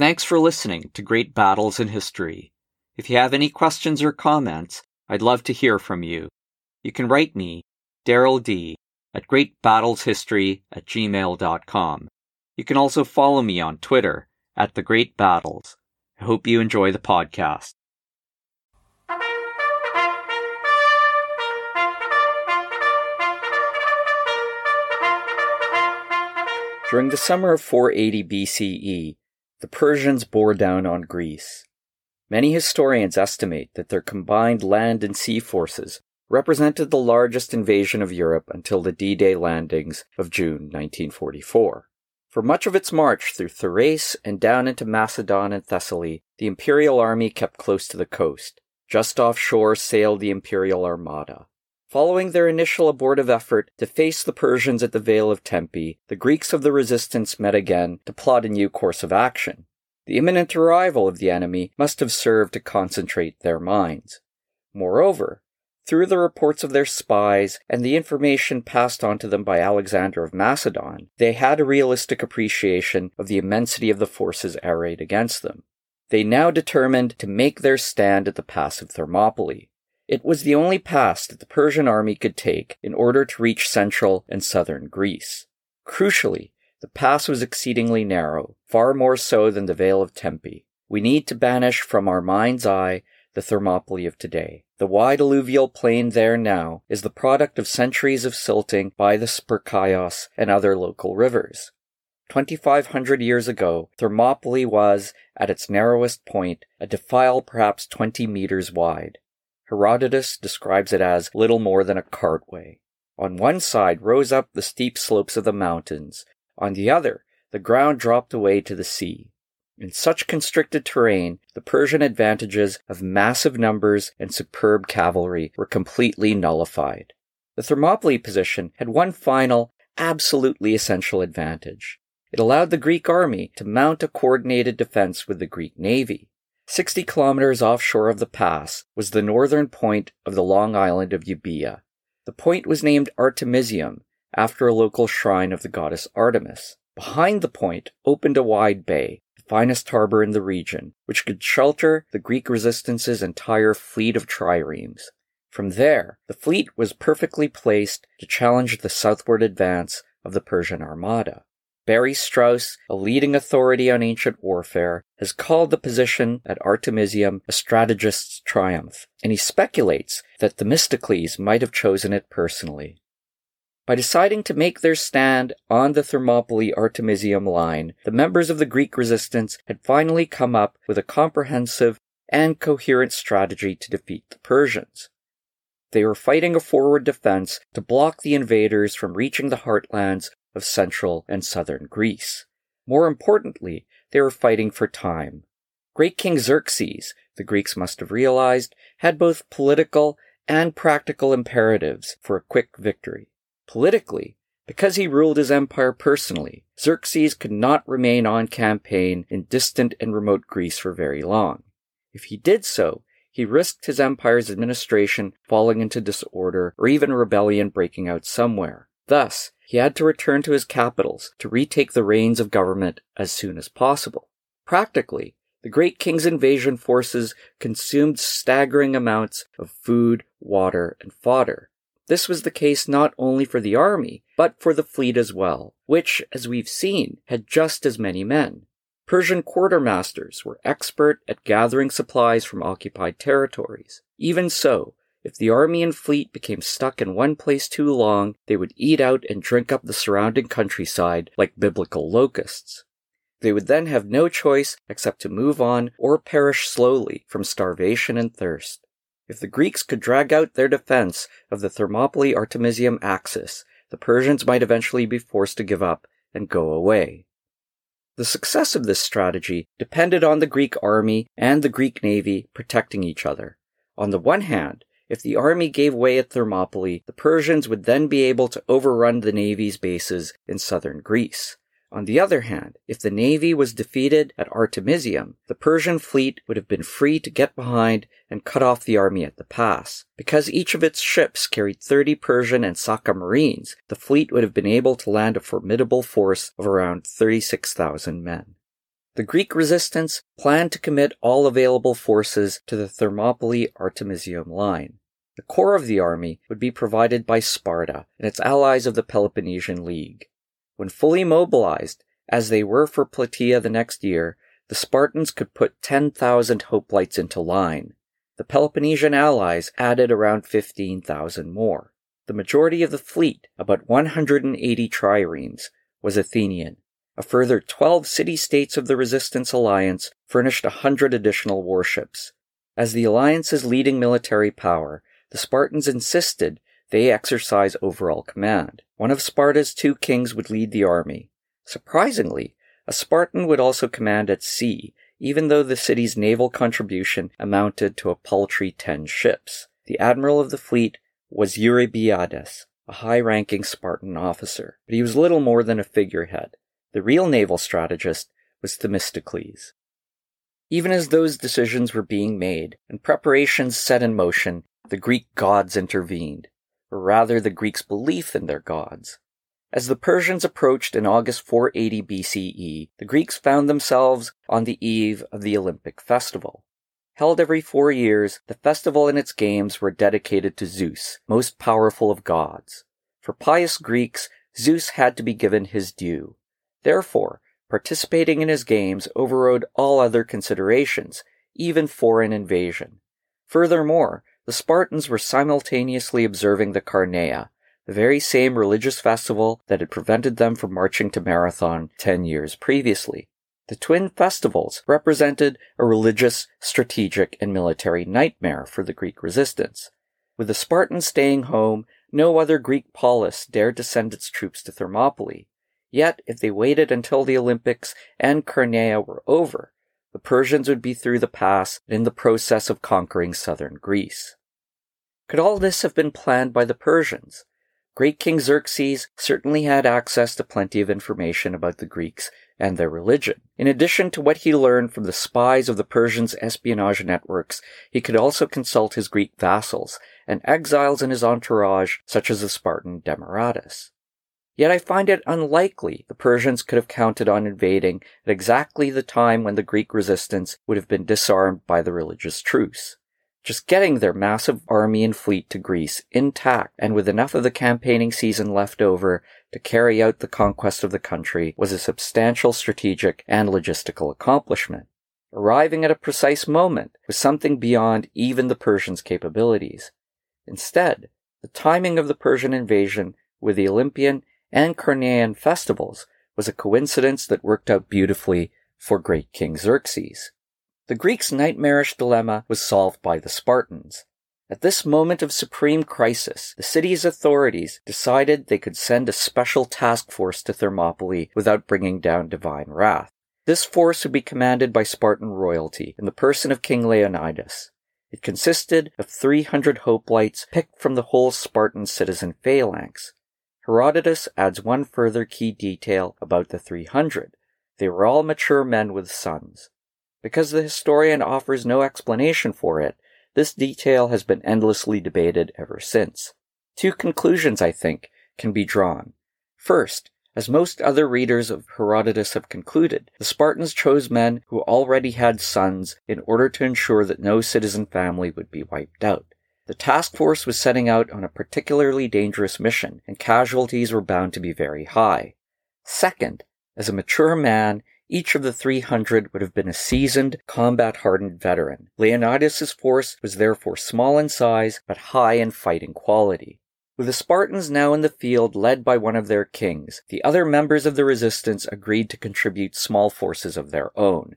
Thanks for listening to Great Battles in History. If you have any questions or comments, I'd love to hear from you. You can write me, Daryl D, at greatbattleshistory at gmail.com. You can also follow me on Twitter at The Great Battles. I hope you enjoy the podcast. During the summer of 480 BCE, the Persians bore down on Greece. Many historians estimate that their combined land and sea forces represented the largest invasion of Europe until the D-Day landings of June 1944. For much of its march through Thrace and down into Macedon and Thessaly, the imperial army kept close to the coast. Just offshore sailed the imperial armada. Following their initial abortive effort to face the Persians at the Vale of Tempe, the Greeks of the resistance met again to plot a new course of action. The imminent arrival of the enemy must have served to concentrate their minds. Moreover, through the reports of their spies and the information passed on to them by Alexander of Macedon, they had a realistic appreciation of the immensity of the forces arrayed against them. They now determined to make their stand at the pass of Thermopylae. It was the only pass that the Persian army could take in order to reach central and southern Greece. Crucially, the pass was exceedingly narrow, far more so than the Vale of Tempe. We need to banish from our mind's eye the Thermopylae of today. The wide alluvial plain there now is the product of centuries of silting by the Spercheios and other local rivers. 2,500 years ago, Thermopylae was, at its narrowest point, a defile perhaps 20 meters wide. Herodotus describes it as little more than a cartway. On one side rose up the steep slopes of the mountains. On the other, the ground dropped away to the sea. In such constricted terrain, the Persian advantages of massive numbers and superb cavalry were completely nullified. The Thermopylae position had one final, absolutely essential advantage. It allowed the Greek army to mount a coordinated defense with the Greek navy. 60 kilometers offshore of the pass was the northern point of the long island of Euboea. The point was named Artemisium after a local shrine of the goddess Artemis. Behind the point opened a wide bay, the finest harbor in the region, which could shelter the Greek resistance's entire fleet of triremes. From there, the fleet was perfectly placed to challenge the southward advance of the Persian armada. Barry Strauss, a leading authority on ancient warfare, has called the position at Artemisium a strategist's triumph, and he speculates that Themistocles might have chosen it personally. By deciding to make their stand on the Thermopylae Artemisium line, the members of the Greek resistance had finally come up with a comprehensive and coherent strategy to defeat the Persians. They were fighting a forward defense to block the invaders from reaching the heartlands of central and southern Greece. More importantly, they were fighting for time. Great King Xerxes, the Greeks must have realized, had both political and practical imperatives for a quick victory. Politically, because he ruled his empire personally, Xerxes could not remain on campaign in distant and remote Greece for very long. If he did so, he risked his empire's administration falling into disorder or even rebellion breaking out somewhere. Thus, he had to return to his capitals to retake the reins of government as soon as possible. Practically, the great king's invasion forces consumed staggering amounts of food, water, and fodder, this was the case not only for the army, but for the fleet as well, which, as we've seen, had just as many men. Persian quartermasters were expert at gathering supplies from occupied territories. Even so, if the army and fleet became stuck in one place too long, they would eat out and drink up the surrounding countryside like biblical locusts. They would then have no choice except to move on or perish slowly from starvation and thirst. If the Greeks could drag out their defense of the Thermopylae Artemisium axis, the Persians might eventually be forced to give up and go away. The success of this strategy depended on the Greek army and the Greek navy protecting each other. On the one hand, if the army gave way at Thermopylae, the Persians would then be able to overrun the navy's bases in southern Greece. On the other hand, if the navy was defeated at Artemisium, the Persian fleet would have been free to get behind and cut off the army at the pass. Because each of its ships carried 30 Persian and Saka marines, the fleet would have been able to land a formidable force of around 36,000 men. The Greek resistance planned to commit all available forces to the Thermopylae Artemisium line. The core of the army would be provided by Sparta and its allies of the Peloponnesian League. When fully mobilized, as they were for Plataea the next year, the Spartans could put 10,000 hoplites into line. The Peloponnesian allies added around 15,000 more. The majority of the fleet, about 180 triremes, was Athenian. A further 12 city states of the resistance alliance furnished 100 additional warships. As the alliance's leading military power, the Spartans insisted they exercise overall command. One of Sparta's two kings would lead the army. Surprisingly, a Spartan would also command at sea, even though the city's naval contribution amounted to a paltry 10 ships. The admiral of the fleet was Eurybiades, a high ranking Spartan officer, but he was little more than a figurehead. The real naval strategist was Themistocles. Even as those decisions were being made and preparations set in motion, the Greek gods intervened, or rather the Greeks' belief in their gods. As the Persians approached in August 480 BCE, the Greeks found themselves on the eve of the Olympic festival. Held every four years, the festival and its games were dedicated to Zeus, most powerful of gods. For pious Greeks, Zeus had to be given his due. Therefore, participating in his games overrode all other considerations, even foreign invasion. Furthermore, the Spartans were simultaneously observing the Carneia, the very same religious festival that had prevented them from marching to Marathon ten years previously. The twin festivals represented a religious, strategic, and military nightmare for the Greek resistance. With the Spartans staying home, no other Greek polis dared to send its troops to Thermopylae. Yet, if they waited until the Olympics and Carneia were over, the Persians would be through the pass in the process of conquering southern Greece. Could all this have been planned by the Persians? Great King Xerxes certainly had access to plenty of information about the Greeks and their religion. In addition to what he learned from the spies of the Persians' espionage networks, he could also consult his Greek vassals and exiles in his entourage, such as the Spartan Demaratus. Yet I find it unlikely the Persians could have counted on invading at exactly the time when the Greek resistance would have been disarmed by the religious truce. Just getting their massive army and fleet to Greece intact and with enough of the campaigning season left over to carry out the conquest of the country was a substantial strategic and logistical accomplishment. Arriving at a precise moment was something beyond even the Persians' capabilities. Instead, the timing of the Persian invasion with the Olympian and Carnean festivals was a coincidence that worked out beautifully for great King Xerxes. The Greeks' nightmarish dilemma was solved by the Spartans. At this moment of supreme crisis, the city's authorities decided they could send a special task force to Thermopylae without bringing down divine wrath. This force would be commanded by Spartan royalty in the person of King Leonidas. It consisted of 300 hoplites picked from the whole Spartan citizen phalanx. Herodotus adds one further key detail about the 300. They were all mature men with sons. Because the historian offers no explanation for it, this detail has been endlessly debated ever since. Two conclusions, I think, can be drawn. First, as most other readers of Herodotus have concluded, the Spartans chose men who already had sons in order to ensure that no citizen family would be wiped out. The task force was setting out on a particularly dangerous mission, and casualties were bound to be very high. Second, as a mature man, each of the 300 would have been a seasoned, combat hardened veteran. Leonidas's force was therefore small in size, but high in fighting quality. With the Spartans now in the field led by one of their kings, the other members of the resistance agreed to contribute small forces of their own.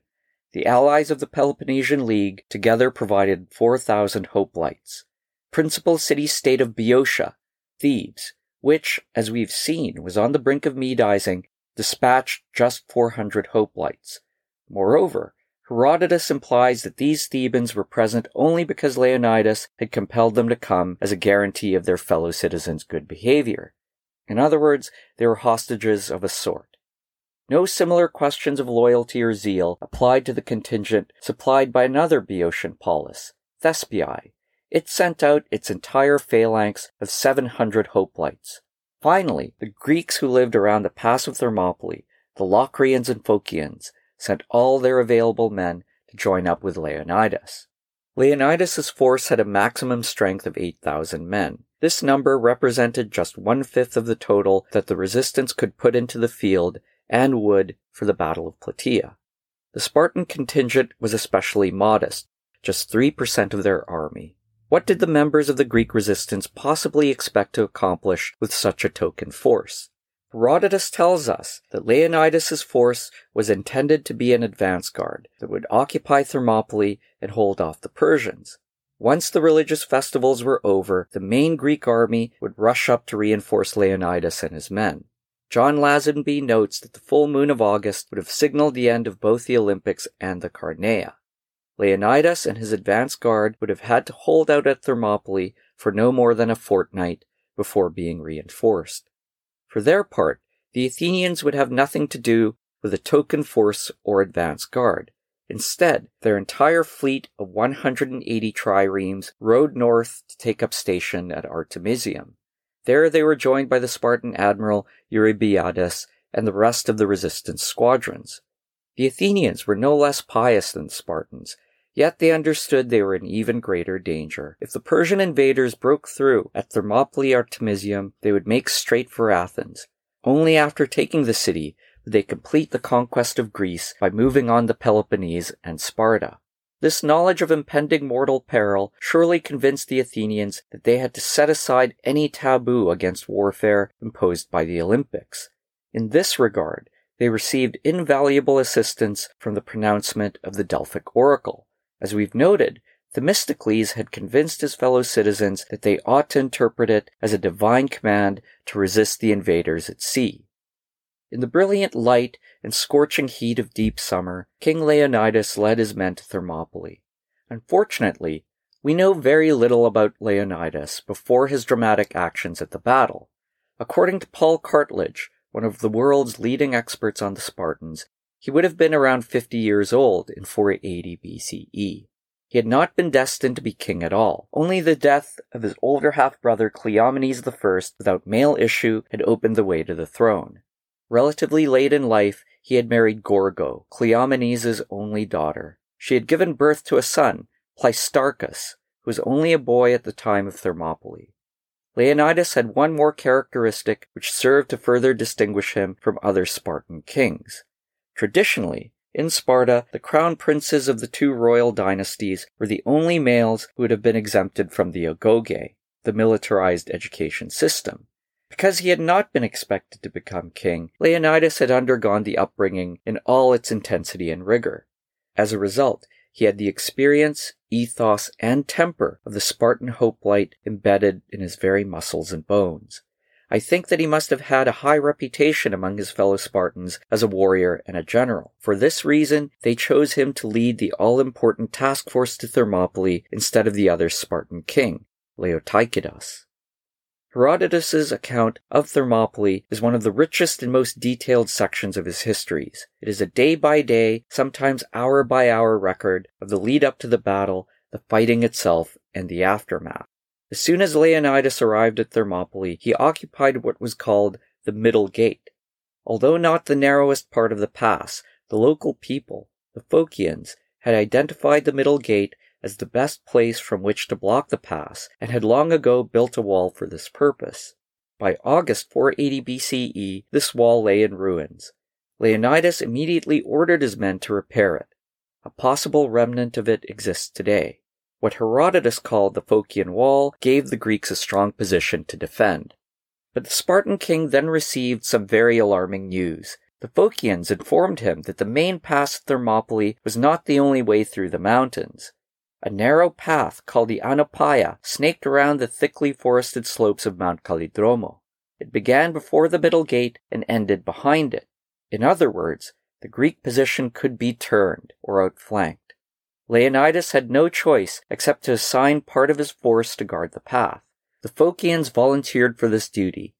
The allies of the Peloponnesian League together provided 4,000 hoplites principal city-state of Boeotia, Thebes, which, as we've seen, was on the brink of Medizing, dispatched just 400 hoplites. Moreover, Herodotus implies that these Thebans were present only because Leonidas had compelled them to come as a guarantee of their fellow citizens' good behavior. In other words, they were hostages of a sort. No similar questions of loyalty or zeal applied to the contingent supplied by another Boeotian polis, Thespiae, it sent out its entire phalanx of 700 hoplites. Finally, the Greeks who lived around the pass of Thermopylae, the Locrians and Phocians, sent all their available men to join up with Leonidas. Leonidas's force had a maximum strength of 8,000 men. This number represented just one fifth of the total that the resistance could put into the field and would for the Battle of Plataea. The Spartan contingent was especially modest, just 3% of their army. What did the members of the Greek resistance possibly expect to accomplish with such a token force? Herodotus tells us that Leonidas's force was intended to be an advance guard that would occupy Thermopylae and hold off the Persians. Once the religious festivals were over, the main Greek army would rush up to reinforce Leonidas and his men. John Lazenby notes that the full moon of August would have signaled the end of both the Olympics and the Carneia. Leonidas and his advance guard would have had to hold out at Thermopylae for no more than a fortnight before being reinforced. For their part, the Athenians would have nothing to do with a token force or advance guard. Instead, their entire fleet of 180 triremes rode north to take up station at Artemisium. There they were joined by the Spartan admiral Eurybiades and the rest of the resistance squadrons. The Athenians were no less pious than the Spartans, yet they understood they were in even greater danger. If the Persian invaders broke through at Thermopylae Artemisium, they would make straight for Athens. Only after taking the city would they complete the conquest of Greece by moving on to Peloponnese and Sparta. This knowledge of impending mortal peril surely convinced the Athenians that they had to set aside any taboo against warfare imposed by the Olympics. In this regard, they received invaluable assistance from the pronouncement of the Delphic oracle. As we've noted, Themistocles had convinced his fellow citizens that they ought to interpret it as a divine command to resist the invaders at sea. In the brilliant light and scorching heat of deep summer, King Leonidas led his men to Thermopylae. Unfortunately, we know very little about Leonidas before his dramatic actions at the battle. According to Paul Cartledge, one of the world's leading experts on the Spartans, he would have been around 50 years old in 480 BCE. He had not been destined to be king at all. Only the death of his older half brother Cleomenes I without male issue had opened the way to the throne. Relatively late in life, he had married Gorgo, Cleomenes' only daughter. She had given birth to a son, Pleistarchus, who was only a boy at the time of Thermopylae. Leonidas had one more characteristic which served to further distinguish him from other Spartan kings. Traditionally, in Sparta, the crown princes of the two royal dynasties were the only males who would have been exempted from the agoge, the militarized education system. Because he had not been expected to become king, Leonidas had undergone the upbringing in all its intensity and rigor. As a result, he had the experience, ethos, and temper of the Spartan hoplite embedded in his very muscles and bones. I think that he must have had a high reputation among his fellow Spartans as a warrior and a general. For this reason, they chose him to lead the all-important task force to Thermopylae instead of the other Spartan king, Leotychidas. Herodotus's account of Thermopylae is one of the richest and most detailed sections of his histories. It is a day by day, sometimes hour by hour record of the lead up to the battle, the fighting itself, and the aftermath. As soon as Leonidas arrived at Thermopylae, he occupied what was called the Middle Gate. Although not the narrowest part of the pass, the local people, the Phocians, had identified the Middle Gate as the best place from which to block the pass and had long ago built a wall for this purpose. By August 480 BCE, this wall lay in ruins. Leonidas immediately ordered his men to repair it. A possible remnant of it exists today. What Herodotus called the Phocian Wall gave the Greeks a strong position to defend. But the Spartan king then received some very alarming news. The Phocians informed him that the main pass of Thermopylae was not the only way through the mountains. A narrow path called the Anopaea snaked around the thickly forested slopes of Mount Kallidromo. It began before the middle gate and ended behind it. In other words, the Greek position could be turned or outflanked. Leonidas had no choice except to assign part of his force to guard the path. The Phocians volunteered for this duty,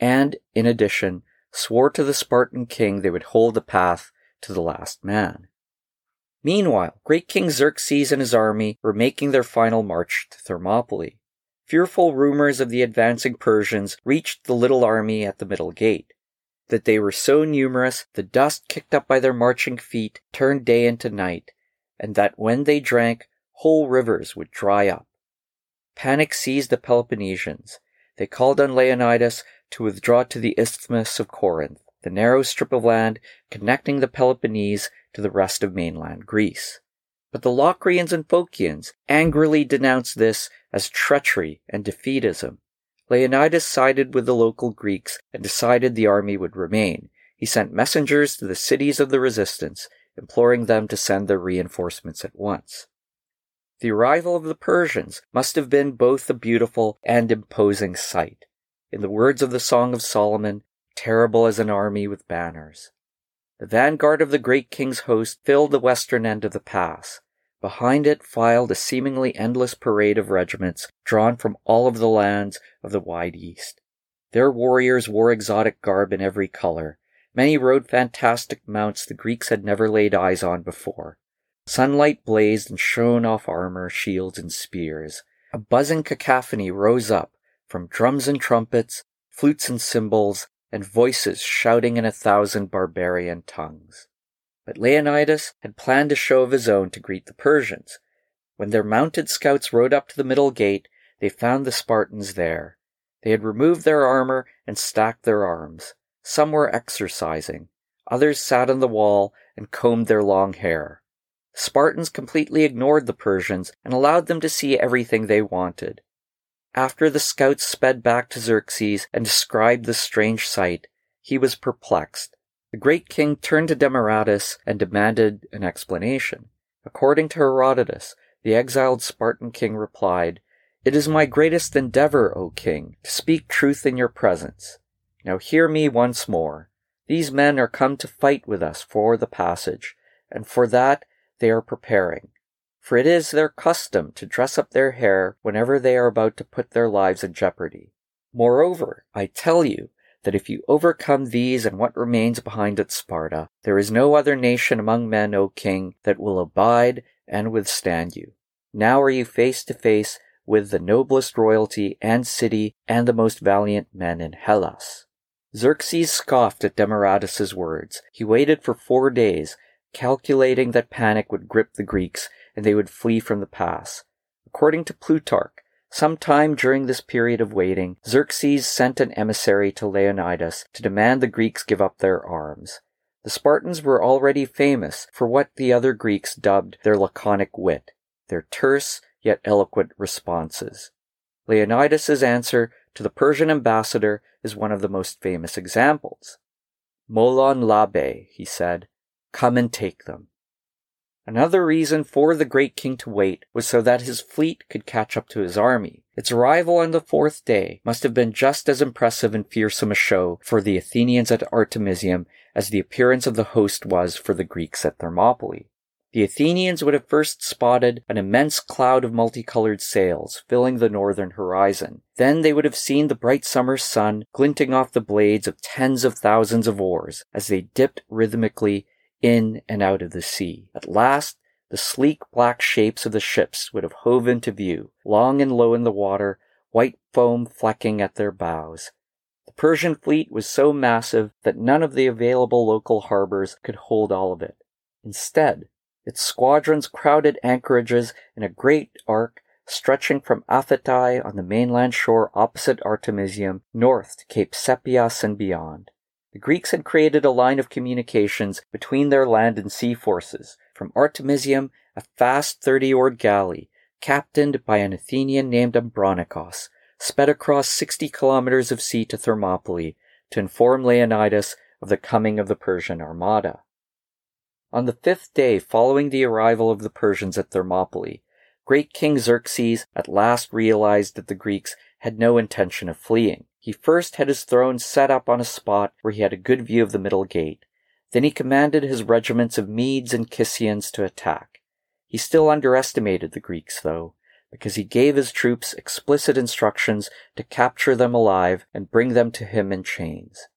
and, in addition, swore to the Spartan king they would hold the path to the last man. Meanwhile, great King Xerxes and his army were making their final march to Thermopylae. Fearful rumors of the advancing Persians reached the little army at the middle gate. that they were so numerous, the dust kicked up by their marching feet turned day into night, and that when they drank, whole rivers would dry up. Panic seized the Peloponnesians. They called on Leonidas to withdraw to the Isthmus of Corinth, the narrow strip of land connecting the Peloponnese to the rest of mainland Greece. But the Locrians and Phocians angrily denounced this as treachery and defeatism. Leonidas sided with the local Greeks and decided the army would remain. He sent messengers to the cities of the resistance, imploring them to send their reinforcements at once. The arrival of the Persians must have been both a beautiful and imposing sight. In the words of the Song of Solomon, terrible as an army with banners. The vanguard of the great king's host filled the western end of the pass. Behind it filed a seemingly endless parade of regiments drawn from all of the lands of the wide east. Their warriors wore exotic garb in every color. Many rode fantastic mounts the Greeks had never laid eyes on before. Sunlight blazed and shone off armor, shields, and spears. A buzzing cacophony rose up from drums and trumpets, flutes and cymbals, and voices shouting in a thousand barbarian tongues. But Leonidas had planned a show of his own to greet the Persians. When their mounted scouts rode up to the middle gate, they found the Spartans there. They had removed their armor and stacked their arms. Some were exercising. Others sat on the wall and combed their long hair. Spartans completely ignored the Persians and allowed them to see everything they wanted. After the scouts sped back to Xerxes and described the strange sight, he was perplexed. The great king turned to Demaratus and demanded an explanation. According to Herodotus, the exiled Spartan king replied, It is my greatest endeavor, O king, to speak truth in your presence. Now hear me once more. These men are come to fight with us for the passage, and for that they are preparing, for it is their custom to dress up their hair whenever they are about to put their lives in jeopardy. Moreover, I tell you that if you overcome these and what remains behind at Sparta, there is no other nation among men, O king, that will abide and withstand you. Now are you face to face with the noblest royalty and city and the most valiant men in Hellas. Xerxes scoffed at Demaratus's words. He waited for four days calculating that panic would grip the Greeks and they would flee from the pass. According to Plutarch, sometime during this period of waiting, Xerxes sent an emissary to Leonidas to demand the Greeks give up their arms. The Spartans were already famous for what the other Greeks dubbed their laconic wit, their terse yet eloquent responses. Leonidas's answer to the Persian ambassador is one of the most famous examples. Molon labe, he said, Come and take them. Another reason for the great king to wait was so that his fleet could catch up to his army. Its arrival on the fourth day must have been just as impressive and fearsome a show for the Athenians at Artemisium as the appearance of the host was for the Greeks at Thermopylae. The Athenians would have first spotted an immense cloud of multicolored sails filling the northern horizon. Then they would have seen the bright summer sun glinting off the blades of tens of thousands of oars as they dipped rhythmically in and out of the sea. At last, the sleek black shapes of the ships would have hove into view, long and low in the water, white foam flecking at their bows. The Persian fleet was so massive that none of the available local harbors could hold all of it. Instead, its squadrons crowded anchorages in a great arc stretching from Aphetai on the mainland shore opposite Artemisium north to Cape Sepias and beyond. The Greeks had created a line of communications between their land and sea forces. From Artemisium, a fast 30 oared galley, captained by an Athenian named Abronichus, sped across 60 kilometers of sea to Thermopylae to inform Leonidas of the coming of the Persian armada. On the fifth day following the arrival of the Persians at Thermopylae, great King Xerxes at last realized that the Greeks had no intention of fleeing. He first had his throne set up on a spot where he had a good view of the middle gate. Then he commanded his regiments of Medes and Kissians to attack. He still underestimated the Greeks, though, because he gave his troops explicit instructions to capture them alive and bring them to him in chains.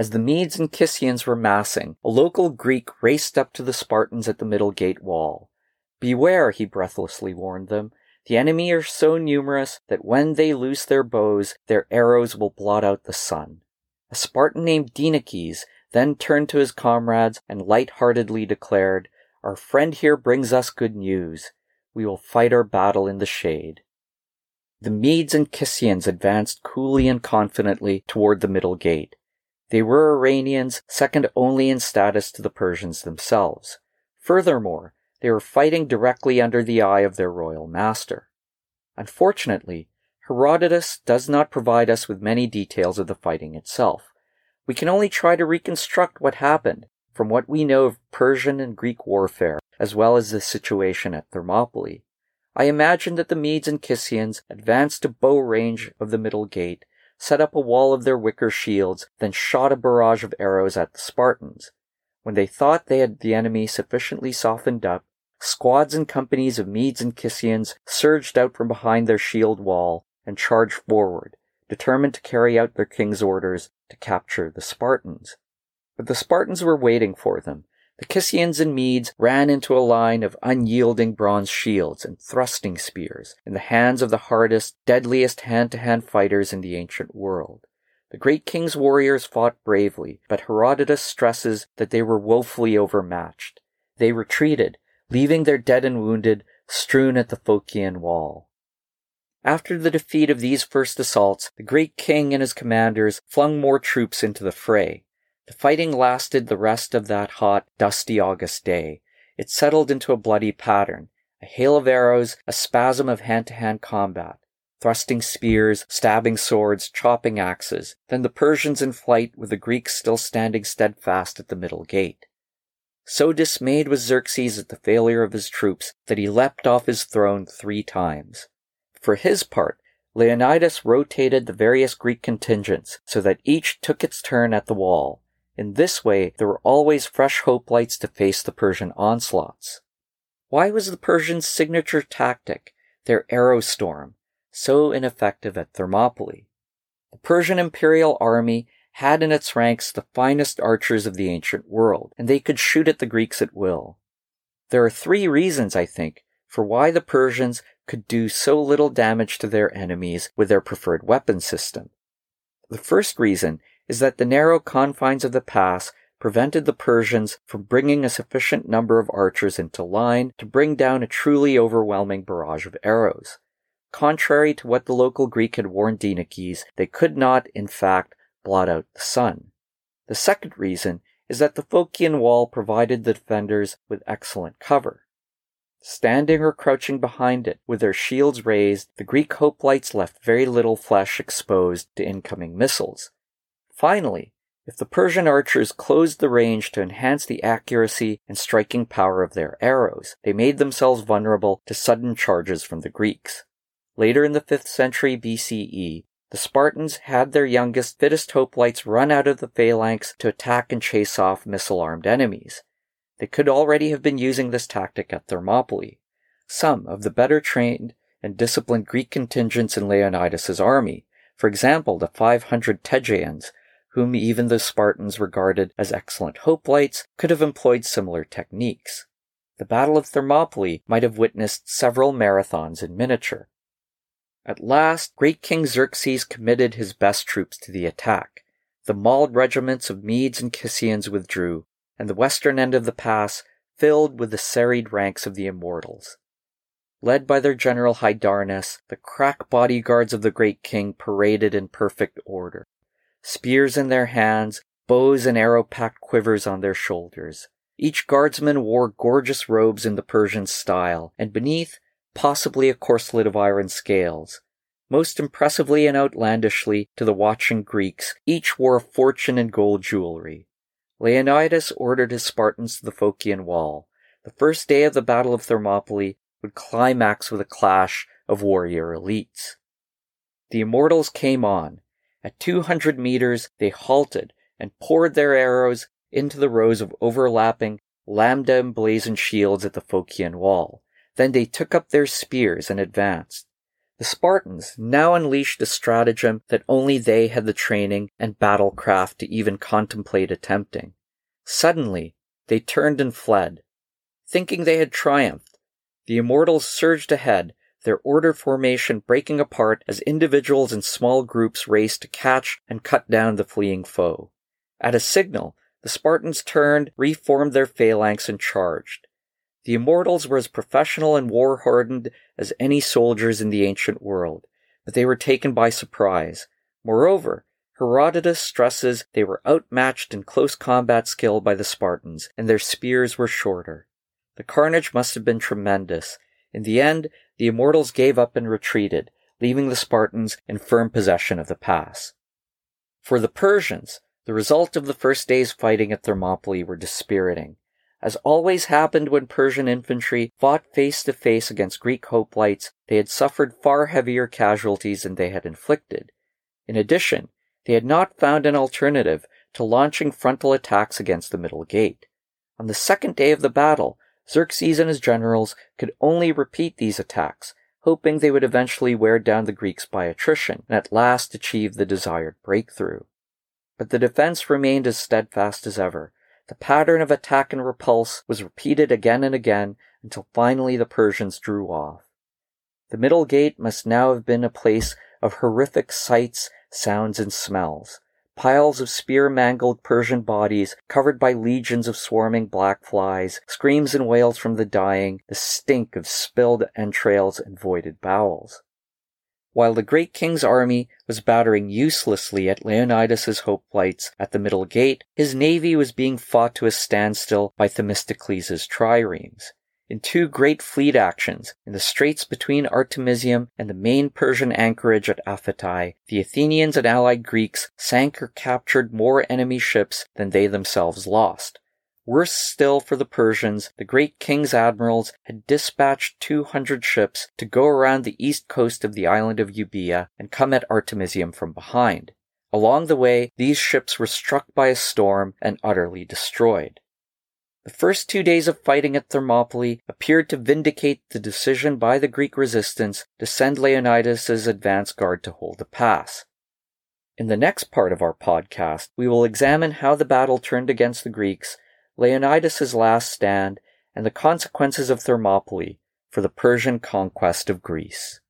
As the Medes and Kissians were massing, a local Greek raced up to the Spartans at the middle gate wall. Beware, he breathlessly warned them. The enemy are so numerous that when they loose their bows, their arrows will blot out the sun. A Spartan named Dieneces then turned to his comrades and light-heartedly declared, Our friend here brings us good news. We will fight our battle in the shade. The Medes and Kissians advanced coolly and confidently toward the middle gate. They were Iranians, second only in status to the Persians themselves. Furthermore, they were fighting directly under the eye of their royal master. Unfortunately, Herodotus does not provide us with many details of the fighting itself. We can only try to reconstruct what happened from what we know of Persian and Greek warfare, as well as the situation at Thermopylae. I imagine that the Medes and Kissians advanced to bow range of the middle gate, set up a wall of their wicker shields, then shot a barrage of arrows at the Spartans. When they thought they had the enemy sufficiently softened up, squads and companies of Medes and Kissians surged out from behind their shield wall and charged forward, determined to carry out their king's orders to capture the Spartans. But the Spartans were waiting for them. The Kissians and Medes ran into a line of unyielding bronze shields and thrusting spears in the hands of the hardest, deadliest hand-to-hand fighters in the ancient world. The great king's warriors fought bravely, but Herodotus stresses that they were woefully overmatched. They retreated, leaving their dead and wounded strewn at the Phocian wall. After the defeat of these first assaults, the great king and his commanders flung more troops into the fray. The fighting lasted the rest of that hot, dusty August day. It settled into a bloody pattern, a hail of arrows, a spasm of hand-to-hand combat thrusting spears, stabbing swords, chopping axes, then the Persians in flight with the Greeks still standing steadfast at the middle gate. So dismayed was Xerxes at the failure of his troops that he leapt off his throne three times. For his part, Leonidas rotated the various Greek contingents so that each took its turn at the wall. In this way, there were always fresh hoplites to face the Persian onslaughts. Why was the Persians' signature tactic, their arrow storm, so ineffective at Thermopylae. The Persian imperial army had in its ranks the finest archers of the ancient world, and they could shoot at the Greeks at will. There are three reasons, I think, for why the Persians could do so little damage to their enemies with their preferred weapon system. The first reason is that the narrow confines of the pass prevented the Persians from bringing a sufficient number of archers into line to bring down a truly overwhelming barrage of arrows. Contrary to what the local Greek had warned Dieneces, they could not, in fact, blot out the sun. The second reason is that the Phocian wall provided the defenders with excellent cover. Standing or crouching behind it, with their shields raised, the Greek hoplites left very little flesh exposed to incoming missiles. Finally, if the Persian archers closed the range to enhance the accuracy and striking power of their arrows, they made themselves vulnerable to sudden charges from the Greeks. Later in the 5th century BCE, the Spartans had their youngest, fittest hoplites run out of the phalanx to attack and chase off missile armed enemies. They could already have been using this tactic at Thermopylae. Some of the better trained and disciplined Greek contingents in Leonidas's army, for example, the 500 Tegeans, whom even the Spartans regarded as excellent hoplites, could have employed similar techniques. The Battle of Thermopylae might have witnessed several marathons in miniature. At last, great King Xerxes committed his best troops to the attack. The mauled regiments of Medes and Kissians withdrew, and the western end of the pass filled with the serried ranks of the immortals. Led by their general Hydarnes, the crack bodyguards of the great king paraded in perfect order. Spears in their hands, bows and arrow-packed quivers on their shoulders. Each guardsman wore gorgeous robes in the Persian style, and beneath possibly a corselet of iron scales. Most impressively and outlandishly to the watching Greeks, each wore a fortune in gold jewelry. Leonidas ordered his Spartans to the Phocian wall. The first day of the Battle of Thermopylae would climax with a clash of warrior elites. The immortals came on. At 200 meters, they halted and poured their arrows into the rows of overlapping, lambda emblazoned shields at the Phocian wall. Then they took up their spears and advanced. The Spartans now unleashed a stratagem that only they had the training and battle craft to even contemplate attempting. Suddenly, they turned and fled. Thinking they had triumphed, the immortals surged ahead, their order formation breaking apart as individuals and small groups raced to catch and cut down the fleeing foe. At a signal, the Spartans turned, reformed their phalanx, and charged. The Immortals were as professional and war hardened as any soldiers in the ancient world, but they were taken by surprise. Moreover, Herodotus stresses they were outmatched in close combat skill by the Spartans, and their spears were shorter. The carnage must have been tremendous. In the end, the Immortals gave up and retreated, leaving the Spartans in firm possession of the pass. For the Persians, the result of the first day's fighting at Thermopylae were dispiriting. As always happened when Persian infantry fought face to face against Greek hoplites, they had suffered far heavier casualties than they had inflicted. In addition, they had not found an alternative to launching frontal attacks against the middle gate. On the second day of the battle, Xerxes and his generals could only repeat these attacks, hoping they would eventually wear down the Greeks by attrition and at last achieve the desired breakthrough. But the defense remained as steadfast as ever. The pattern of attack and repulse was repeated again and again until finally the Persians drew off. The middle gate must now have been a place of horrific sights sounds, and smells. Piles of spear mangled Persian bodies covered by legions of swarming black flies, screams and wails from the dying, the stink of spilled entrails and voided bowels. While the great king's army was battering uselessly at Leonidas's hoplites at the middle gate, his navy was being fought to a standstill by Themistocles' triremes in two great fleet actions in the straits between Artemisium and the main Persian anchorage at Aphetai, the Athenians and allied Greeks sank or captured more enemy ships than they themselves lost. Worse still for the Persians, the great king's admirals had dispatched 200 ships to go around the east coast of the island of Euboea and come at Artemisium from behind. Along the way, these ships were struck by a storm and utterly destroyed. The first two days of fighting at Thermopylae appeared to vindicate the decision by the Greek resistance to send Leonidas's advance guard to hold the pass. In the next part of our podcast, we will examine how the battle turned against the Greeks, Leonidas's last stand, and the consequences of Thermopylae for the Persian conquest of Greece.